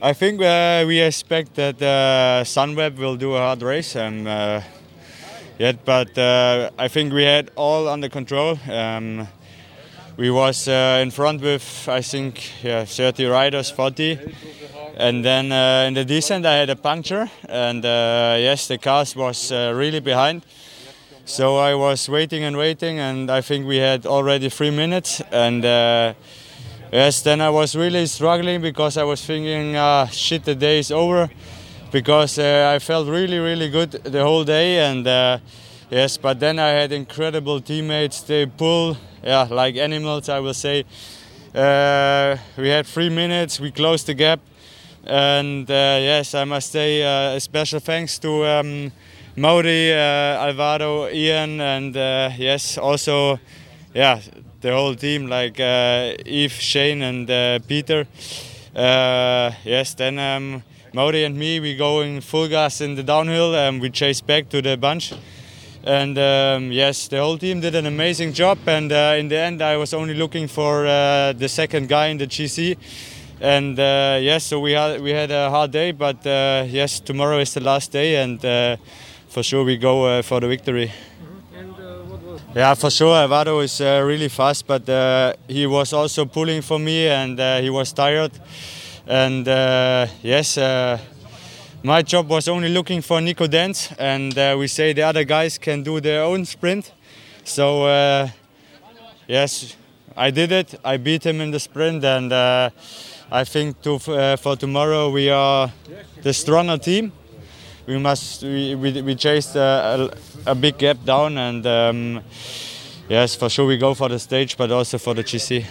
I think uh, we expect that uh, Sunweb will do a hard race, and uh, yet, but uh, I think we had all under control. Um, we was uh, in front with I think yeah 30 riders, 40, and then uh, in the descent I had a puncture, and yes, the cars was really behind. So I was waiting and waiting, and I think we had already three minutes, and. Yes, then I was really struggling because I was thinking, uh, shit, the day is over, because uh, I felt really, really good the whole day, and uh, yes, but then I had incredible teammates. They pull, yeah, like animals, I will say. Uh, we had three minutes, we closed the gap, and uh, yes, I must say uh, a special thanks to um, Mauri, Alvaro, Ian, and yes, also, yeah, the whole team like uh, Eve, Shane, and uh, Peter. Uh, yes, then um, and me we going full gas in the downhill and we chase back to the bunch. And um, yes, the whole team did an amazing job. And uh, in the end, I was only looking for uh, the second guy in the GC. And uh, yes, so we had we had a hard day, but uh, yes, tomorrow is the last day, and for sure we go for the victory. And uh, what was Yeah, for sure. Alvaro is uh, really fast, but uh, he was also pulling for me, and uh, he was tired. And uh, yes, uh, my job was only looking for Nico Denz, and uh, we say the other guys can do their own sprint. So yes, I did it. I beat him in the sprint, and I think to, for tomorrow we are the stronger team we must we, we, we chased a, a, a big gap down and um, yes for sure we go for the stage but also for the GC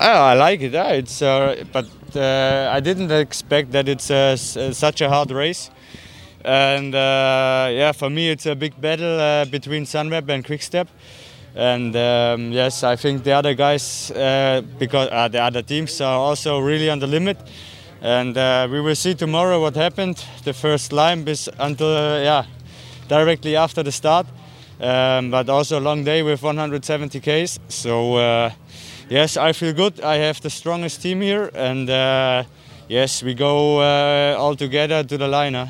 Ah, I like it. Yeah, it's uh, but uh, I didn't expect that it's uh, such a hard race. And uh, yeah for me it's a big battle uh, between Sunweb and Quickstep. And um, yes I think the other guys uh, because the other teams are also really on the limit and uh, we will see tomorrow what happened. The first climb is until uh, yeah, directly after the start, um, but also a long day with 170 k's. So uh, yes, I feel good. I have the strongest team here, and uh, yes, we go uh, all together to the line. huh?